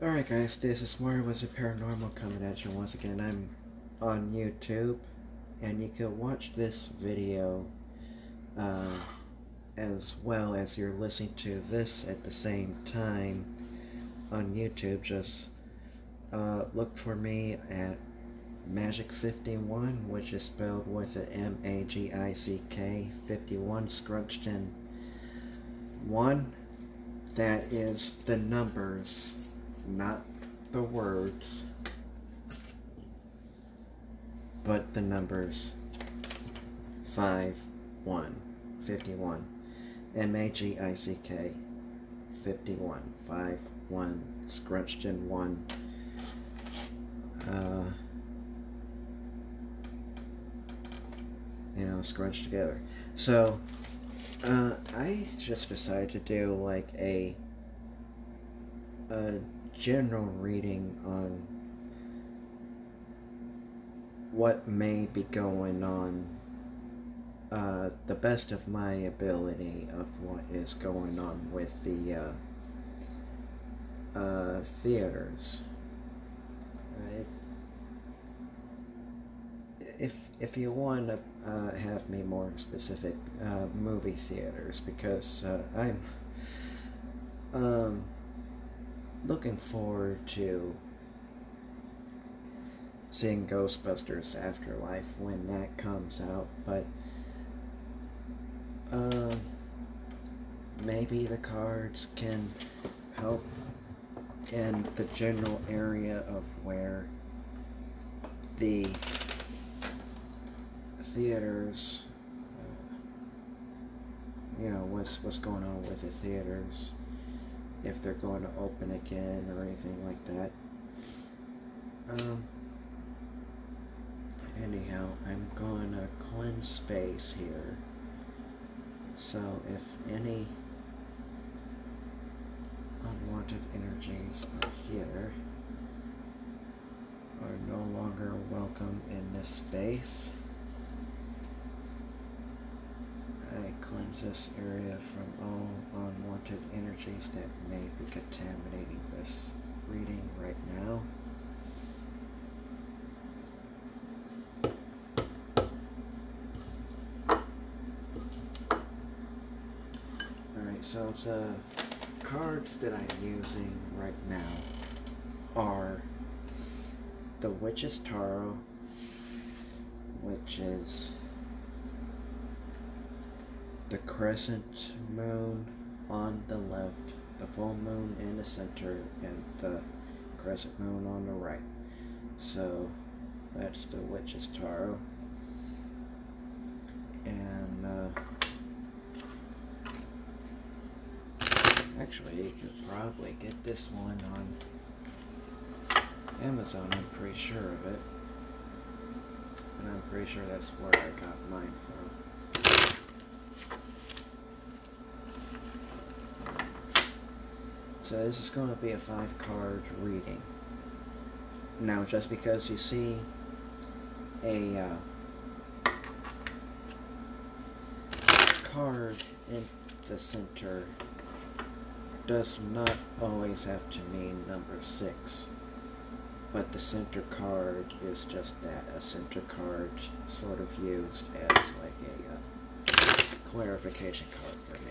Alright guys, this is Mario Wizard Paranormal coming at you once again. I'm on YouTube, and you can watch this video uh, as well as you're listening to this at the same time on YouTube. Just uh, look for me at Magick51, which is spelled with a M-A-G-I-C-K, 51 scrunched in 1. That is the numbers not the words, but the numbers. 5, 1, 51, M-A-G-I-C-K, 51, 5, 1, scrunched in 1, uh, you know, scrunched together. So, uh, I just decided to do like a, a general reading on what may be going on, uh, the best of my ability of what is going on with the uh, uh, theaters. Uh, if if you want to uh, have me more specific, uh, movie theaters, because I'm um looking forward to seeing Ghostbusters Afterlife when that comes out, but uh, maybe the cards can help in the general area of where the theaters, uh, you know, what's what's going on with the theaters if they're going to open again or anything like that. Um, anyhow, I'm going to cleanse space here. So if any unwanted energies are here, are no longer welcome in this space, I cleanse this area from all unwanted energies that may be contaminating this reading right now. Alright, so the cards that I'm using right now are the Witch's Tarot, which is the crescent moon on the left, the full moon in the center, and the crescent moon on the right. So that's the Witch's Tarot. And uh, actually, you could probably get this one on Amazon, I'm pretty sure of it. And I'm pretty sure that's where I got mine from. So this is going to be a five card reading. Now, just because you see a uh, card in the center does not always have to mean number six. But the center card is just that, a center card sort of used as like a uh, clarification card for me.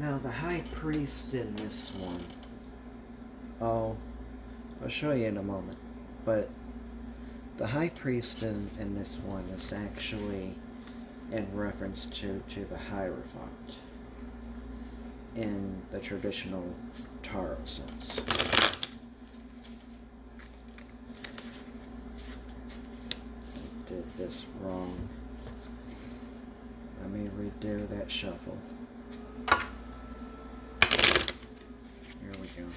Now the high priest in this one, oh, I'll show you in a moment, but the high priest in, in this one is actually in reference to, to the Hierophant. in the traditional tarot sense. Did this wrong. Let me redo that shuffle. Here we go.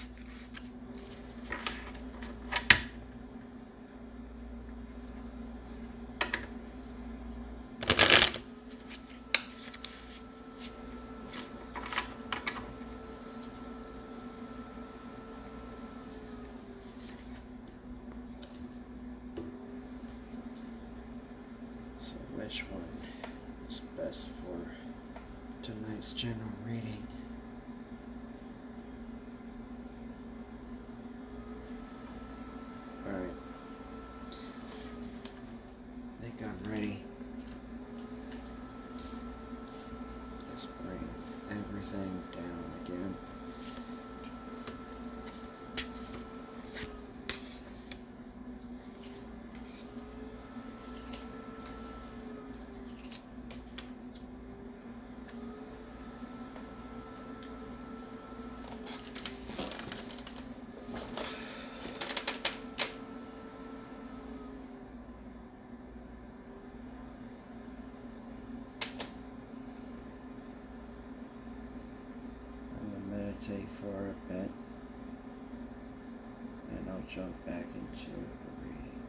So which one is best for tonight's general reading? Alright. I think I'm ready. Let's bring everything down again. I'm gonna meditate for a bit, and I'll jump back into the reading.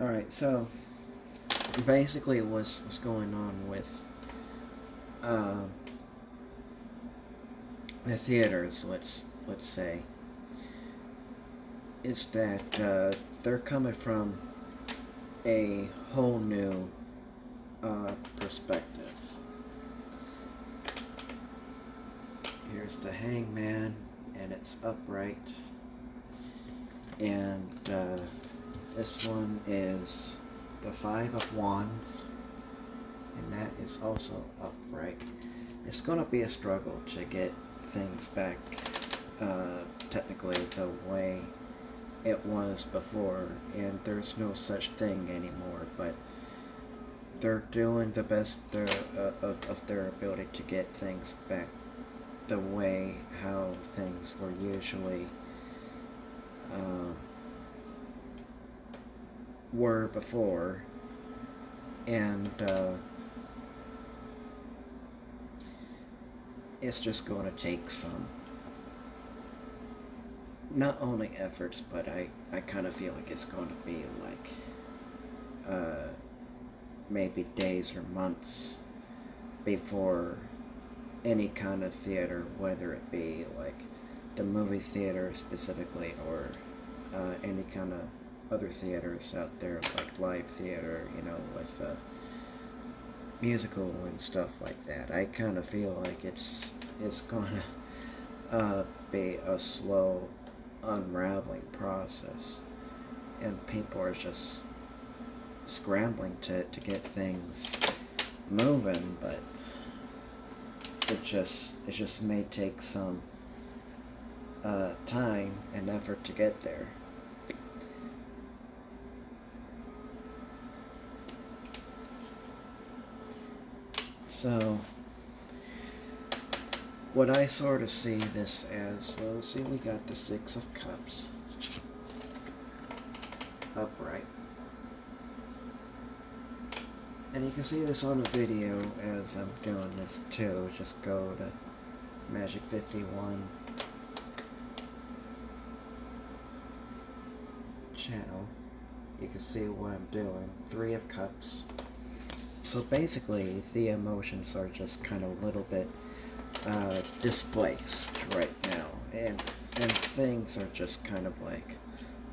Alright, so basically what's what's going on with uh, the theaters, let's let's say, is that uh, they're coming from a whole new uh, perspective. Here's the hangman, and it's upright. And uh, this one is the Five of Wands, and that is also upright. It's going to be a struggle to get things back uh, technically the way it was before, and there's no such thing anymore, but they're doing the best their, uh, of, of their ability to get things back the way how things were usually uh, were before and uh, it's just going to take some not only efforts but I, I kind of feel like it's going to be like uh, maybe days or months before any kind of theater, whether it be like the movie theater specifically or uh, any kind of other theaters out there, like live theater, you know, with uh, musical and stuff like that. I kind of feel like it's it's gonna uh, be a slow unraveling process, and people are just scrambling to to get things moving, but it just it just may take some uh, time and effort to get there. So, what I sort of see this as, well, see, we got the Six of Cups upright. And you can see this on the video as I'm doing this too. Just go to Magick 51 channel. You can see what I'm doing. Three of Cups. So basically, the emotions are just kind of a little bit uh, displaced right now. And, and things are just kind of like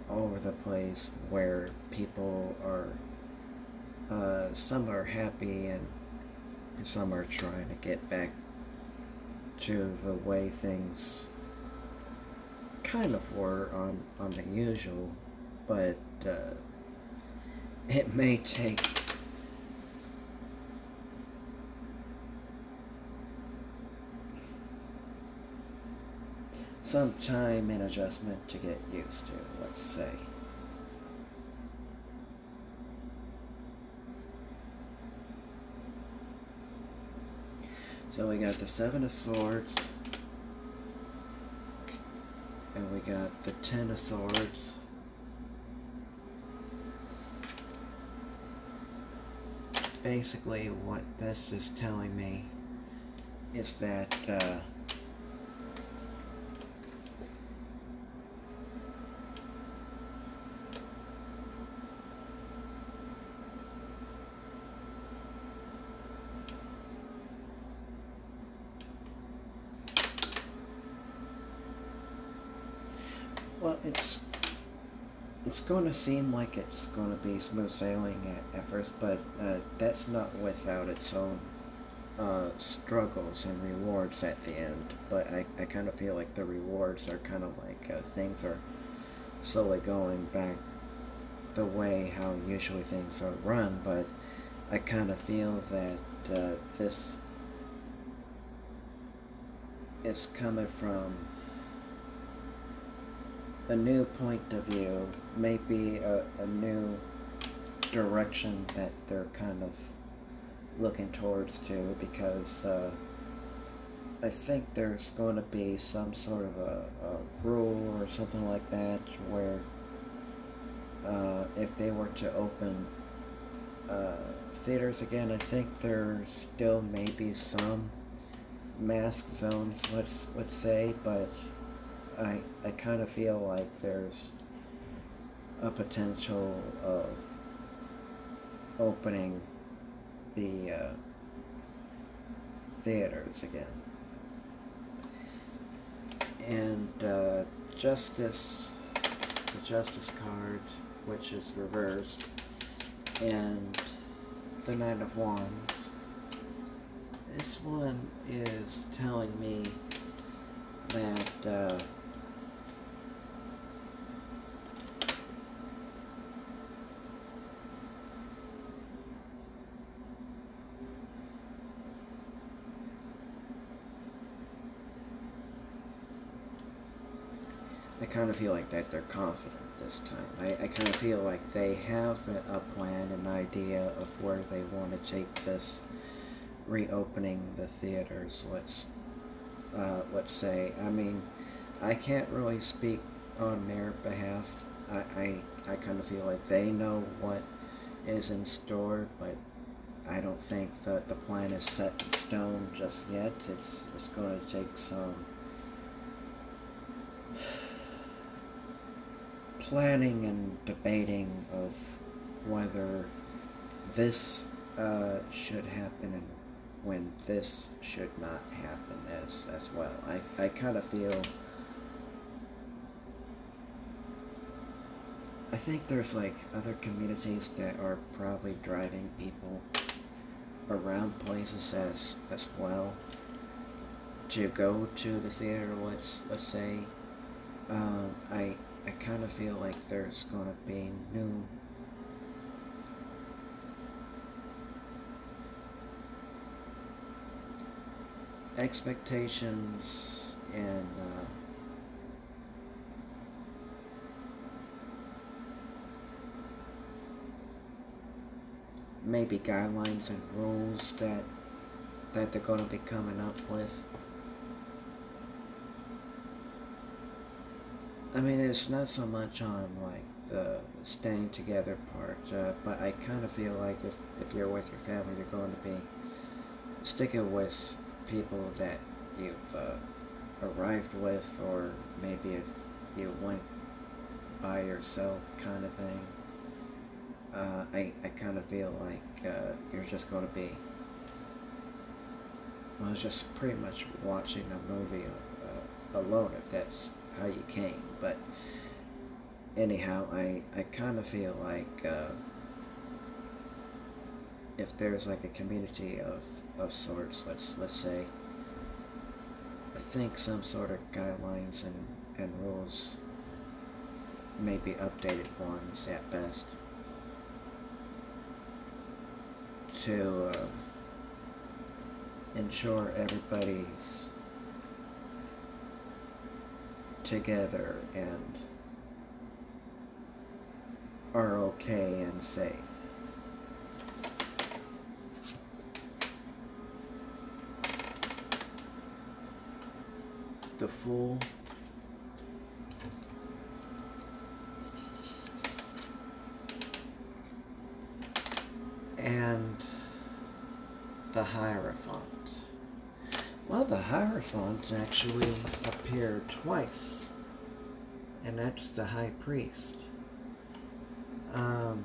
all over the place where people are uh, some are happy and some are trying to get back to the way things kind of were on, on the usual, but uh, it may take some time and adjustment to get used to, let's say. So we got the Seven of Swords. And we got the Ten of Swords. Basically, what this is telling me is that uh, Well, it's it's going to seem like it's going to be smooth sailing at, at first, but uh, that's not without its own uh, struggles and rewards at the end. But I, I kind of feel like the rewards are kind of like uh, things are slowly going back the way how usually things are run, but I kind of feel that uh, this is coming from a new point of view, maybe a, a new direction that they're kind of looking towards to because uh, I think there's going to be some sort of a, a rule or something like that where uh, if they were to open uh, theaters again, I think there still may be some mask zones, let's let's say, but I, I kind of feel like there's a potential of opening the uh, theaters again. And uh, Justice, the Justice card, which is reversed, and the Nine of Wands. This one is telling me that uh, I kind of feel like that they're confident this time. I, I kind of feel like they have a plan, an idea of where they want to take this reopening the theaters, let's uh, let's say. I mean, I can't really speak on their behalf. I, I, I kind of feel like they know what is in store, but I don't think that the plan is set in stone just yet. It's, it's going to take some planning and debating of whether this uh, should happen and when this should not happen as as well. I, I kind of feel I think there's like other communities that are probably driving people around places as as well to go to the theater let's let's say um, I I kind of feel like there's going to be new expectations and uh, maybe guidelines and rules that that they're going to be coming up with. I mean, it's not so much on like the staying together part, uh, but I kind of feel like if, if you're with your family, you're going to be sticking with people that you've uh, arrived with, or maybe if you went by yourself, kind of thing. Uh, I, I kind of feel like uh, you're just going to be well, just pretty much watching a movie uh, alone if that's how you came. But anyhow, I, I kind of feel like uh, if there's like a community of, of sorts, let's let's say, I think some sort of guidelines and, and rules, maybe updated ones at best, to uh, ensure everybody's together and are okay and safe. The Fool and the Hierophant. Well, the Hierophant actually appeared twice, and that's the High Priest. Um,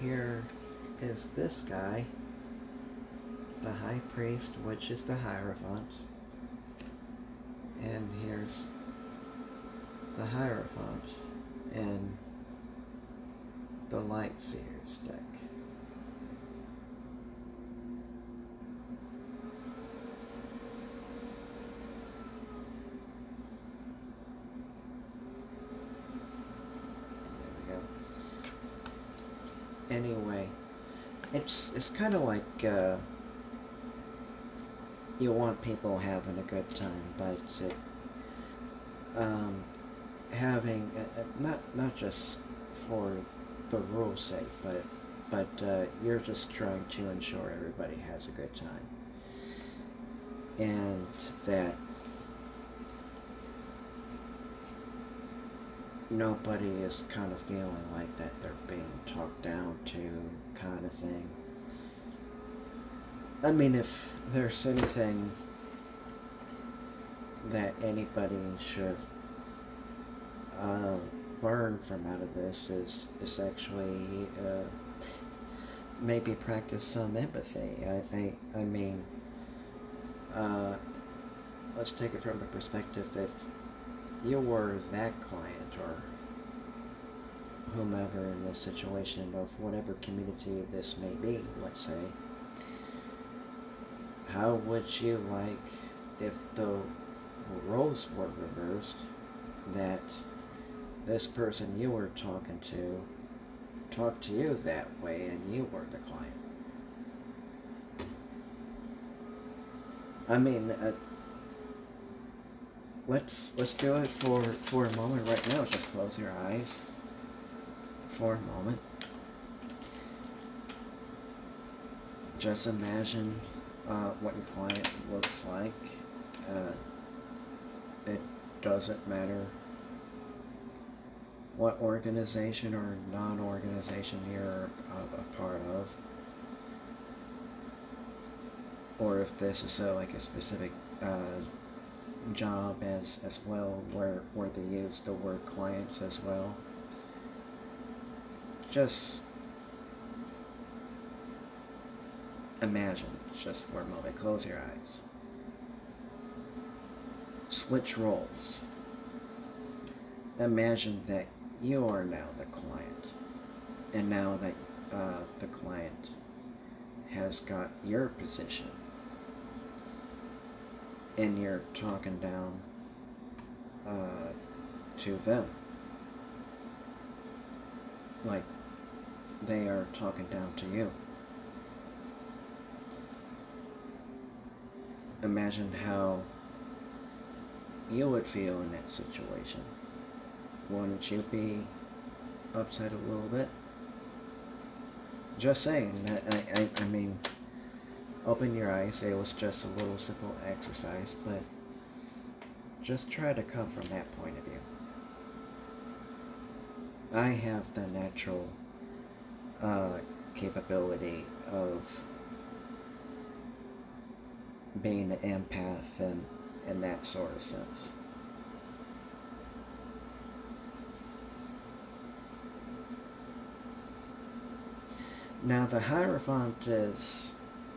here is this guy, the High Priest, which is the Hierophant. And here's the Hierophant and the Light Seer's deck. It's kind of like uh, you want people having a good time, but it, um, having uh, uh, not not just for the rule's sake, but but uh, you're just trying to ensure everybody has a good time, and that nobody is kind of feeling like that they're being talked down to kind of thing. I mean, if there's anything that anybody should uh, learn from out of this is, is actually uh, maybe practice some empathy. I think, I mean, uh, let's take it from the perspective if you were that client or whomever in this situation of whatever community this may be, let's say, how would you like if the roles were reversed that this person you were talking to talked to you that way and you were the client? I mean, uh, let's let's do it for for a moment right now. Just close your eyes for a moment. Just imagine uh, what your client looks like. Uh, it doesn't matter what organization or non-organization you're a, a part of or if this is a, like a specific uh, job as as well where where they use the word clients as well. Just imagine just for a moment close your eyes. Switch roles. Imagine that you are now the client and now that uh, the client has got your position and you're talking down uh, to them. Like they are talking down to you. Imagine how you would feel in that situation. Wouldn't you be upset a little bit? just saying that I, I, I mean, open your eyes. It was just a little simple exercise, but just try to come from that point of view. I have the natural uh, capability of being an empath and in that sort of sense. Now the Hierophant is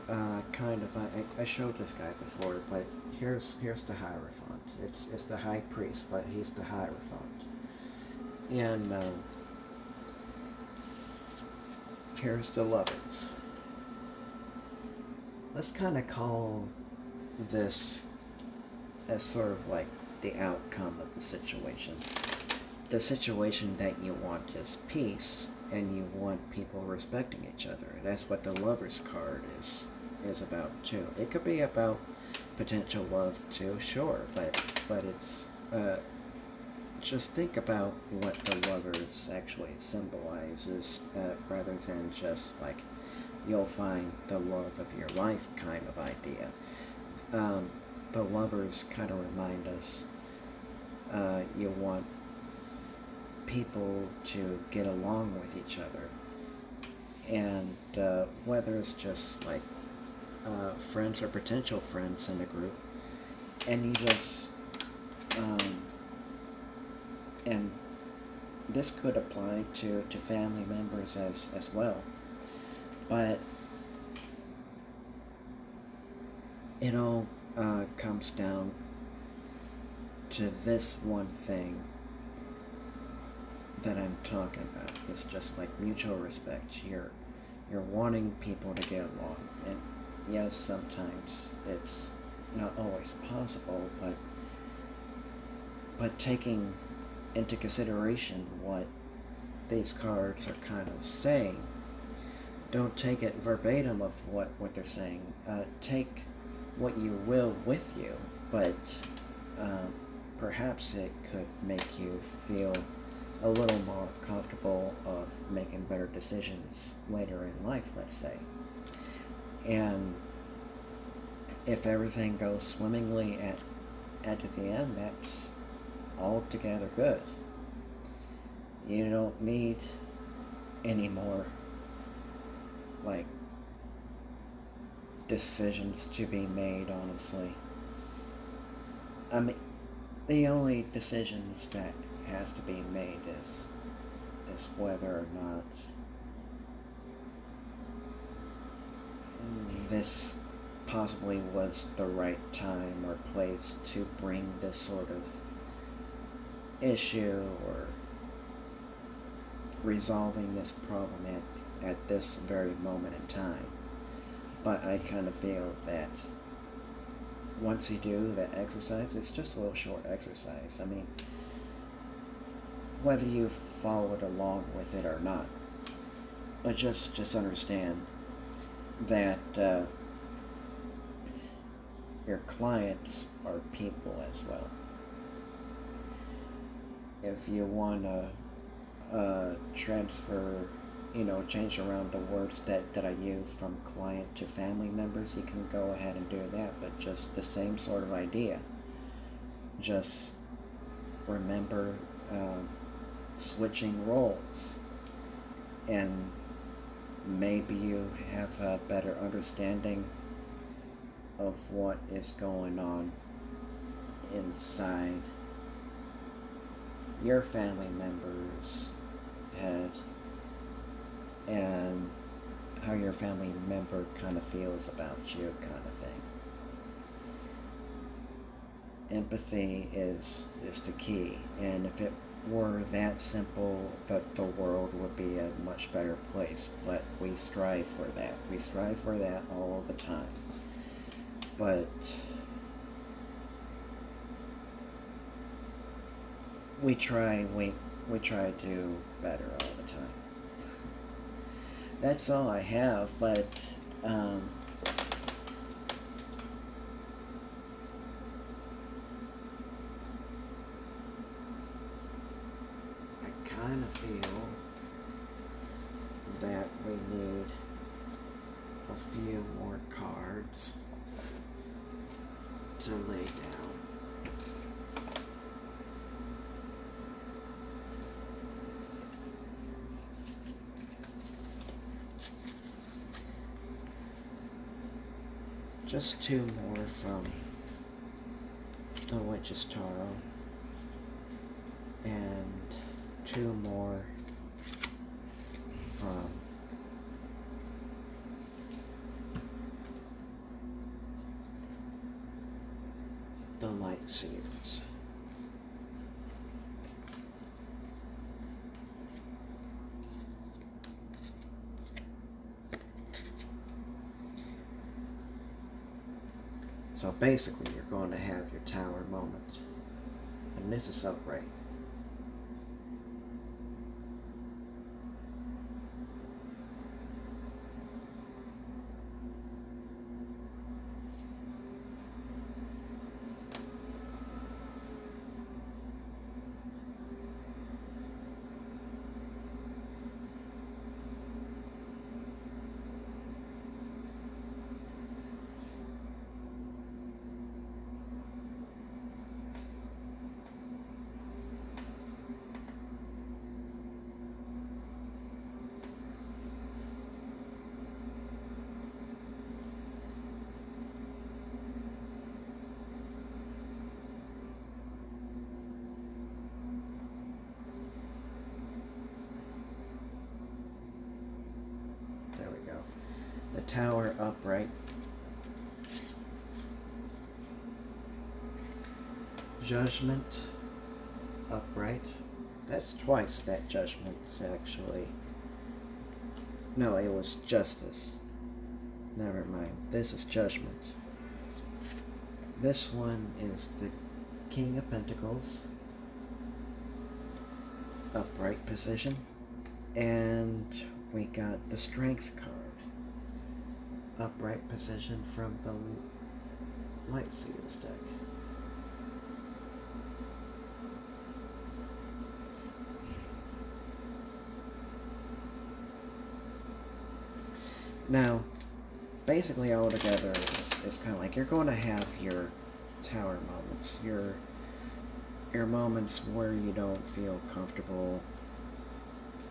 uh, kind of I, I showed this guy before, but here's here's the Hierophant. It's it's the High Priest, but he's the Hierophant, and uh, here's the Lovers. Let's kind of call this as sort of like the outcome of the situation. The situation that you want is peace, and you want people respecting each other. That's what the Lovers card is is about too. It could be about potential love too, sure, but but it's uh, just think about what the lovers actually symbolizes, uh, rather than just like you'll find the love of your life kind of idea. Um, the lovers kind of remind us uh, you want people to get along with each other. And uh, whether it's just like uh, friends or potential friends in a group, and you just, um, and this could apply to, to family members as, as well. But it all uh, comes down to this one thing that I'm talking about. It's just like mutual respect. You're you're wanting people to get along, and yes, sometimes it's not always possible, but but taking into consideration what these cards are kind of saying, don't take it verbatim of what what they're saying. Uh, take what you will with you, but uh, perhaps it could make you feel a little more comfortable of making better decisions later in life, let's say. And if everything goes swimmingly at at the end, that's altogether good. You don't need any more like decisions to be made, honestly. I mean, the only decisions that has to be made is is whether or not this possibly was the right time or place to bring this sort of issue or resolving this problem at, at this very moment in time. But I kind of feel that once you do that exercise, it's just a little short exercise. I mean, whether you followed along with it or not, but just just understand that uh, your clients are people as well. If you want to uh, transfer you know, change around the words that, that I use from client to family members, you can go ahead and do that, but just the same sort of idea. Just remember uh, switching roles, and maybe you have a better understanding of what is going on inside your family member's head and how your family member kind of feels about you, kind of thing. Empathy is is the key, and if it were that simple, that the world would be a much better place. But we strive for that. We strive for that all the time. But we try we we try to do better all the time that's all I have, but um, I kind of feel that, we need a few more cards to lay down. Just two more from the Witch's Tarot two more from the Light Seers. So basically, you're going to have your tower moment. And this is upright. There we go. The tower upright. Judgment upright. That's twice that judgment, actually. No, it was justice. Never mind. This is judgment. This one is the King of Pentacles. Upright position. And we got the Strength card. Upright position from the Light Seer's deck. Now, basically all together is, is kind of like you're going to have your tower moments, your your moments where you don't feel comfortable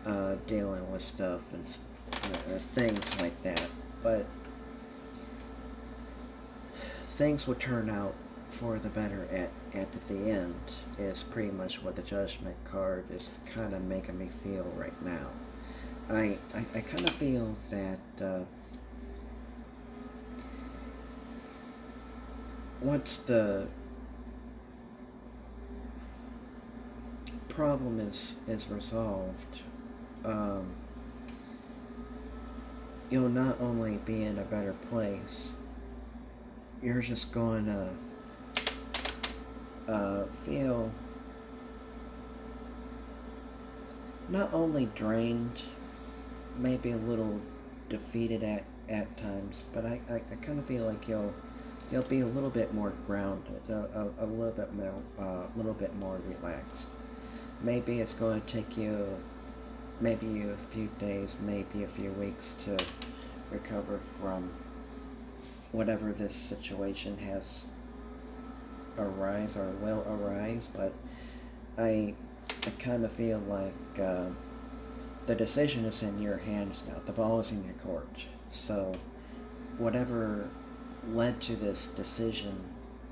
uh, dealing with stuff and uh, things like that. But things will turn out for the better at, at the end is pretty much what the judgment card is kind of making me feel right now. I, I, I kind of feel that uh, once the problem is is resolved, um, you'll not only be in a better place, you're just going to uh, feel not only drained, maybe a little defeated at, at times, but I, I, I kind of feel like you'll you'll be a little bit more grounded, a, a, a little bit more, uh, a little bit more relaxed. Maybe it's going to take you, maybe a few days, maybe a few weeks to recover from whatever this situation has arise or will arise. But I, I kind of feel like uh, the decision is in your hands now. The ball is in your court. So, whatever led to this decision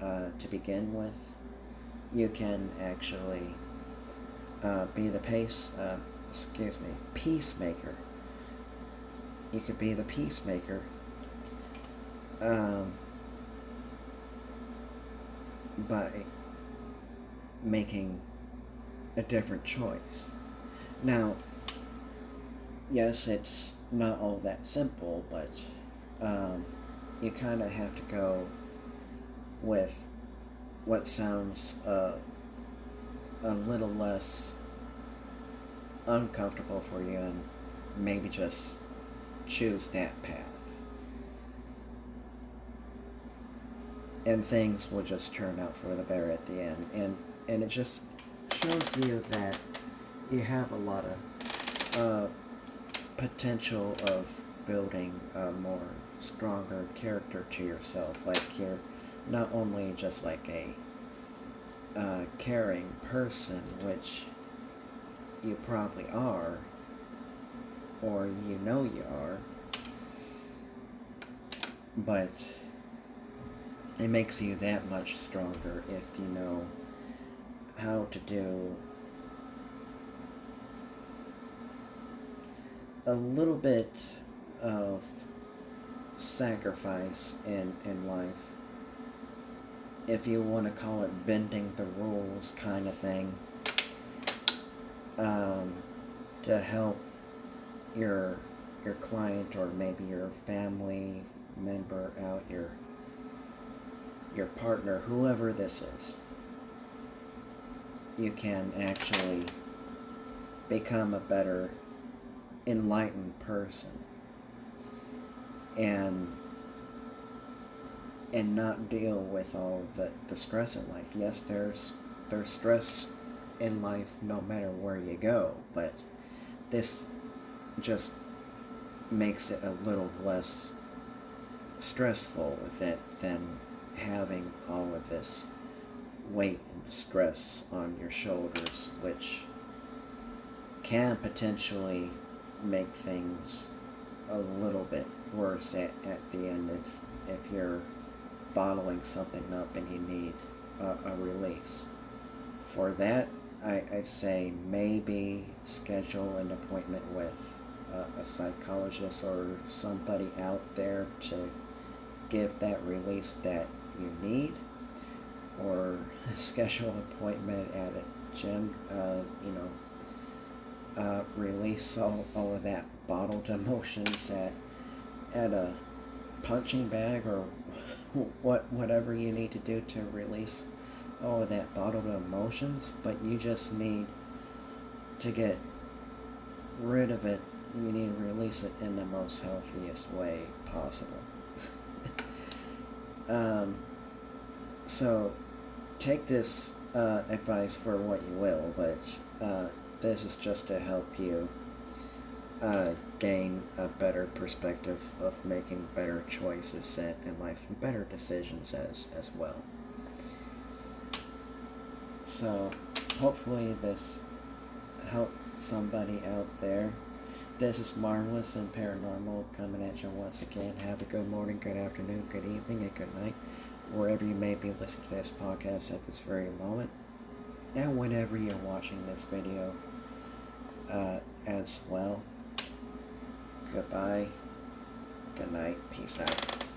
uh, to begin with, you can actually uh, be the pace, uh, excuse me, peacemaker. You could be the peacemaker. Um, by making a different choice. Now, yes, it's not all that simple, but um, you kind of have to go with what sounds uh, a little less uncomfortable for you and maybe just choose that path. And things will just turn out for the better at the end. And, and it just shows you that you have a lot of uh, potential of building a more stronger character to yourself. Like you're not only just like a uh, caring person, which you probably are, or you know you are, but it makes you that much stronger if you know how to do a little bit of sacrifice in, in life. If you want to call it bending the rules kind of thing. Um, to help your your client or maybe your family member out, your your partner, whoever this is, you can actually become a better enlightened person and and not deal with all the, the stress in life. Yes, there's there's stress in life no matter where you go, but this just makes it a little less stressful with it than having all of this weight and stress on your shoulders, which can potentially make things a little bit worse at, at the end if, if you're bottling something up and you need a, a release. For that, I, I'd say maybe schedule an appointment with a, a psychologist or somebody out there to give that release that you need or schedule an appointment at a gym, uh, you know, uh, release all, all of that bottled emotions at, at a punching bag or what whatever you need to do to release all of that bottled emotions, but you just need to get rid of it. You need to release it in the most healthiest way possible. um, so take this uh, advice for what you will, but uh, this is just to help you uh, gain a better perspective of making better choices in life and better decisions as, as well. So, hopefully, this helped somebody out there. This is Marvelous and Paranormal coming at you once again. Have a good morning, good afternoon, good evening, and good night, wherever you may be listening to this podcast at this very moment, and whenever you're watching this video uh, as well. Goodbye, good night, peace out.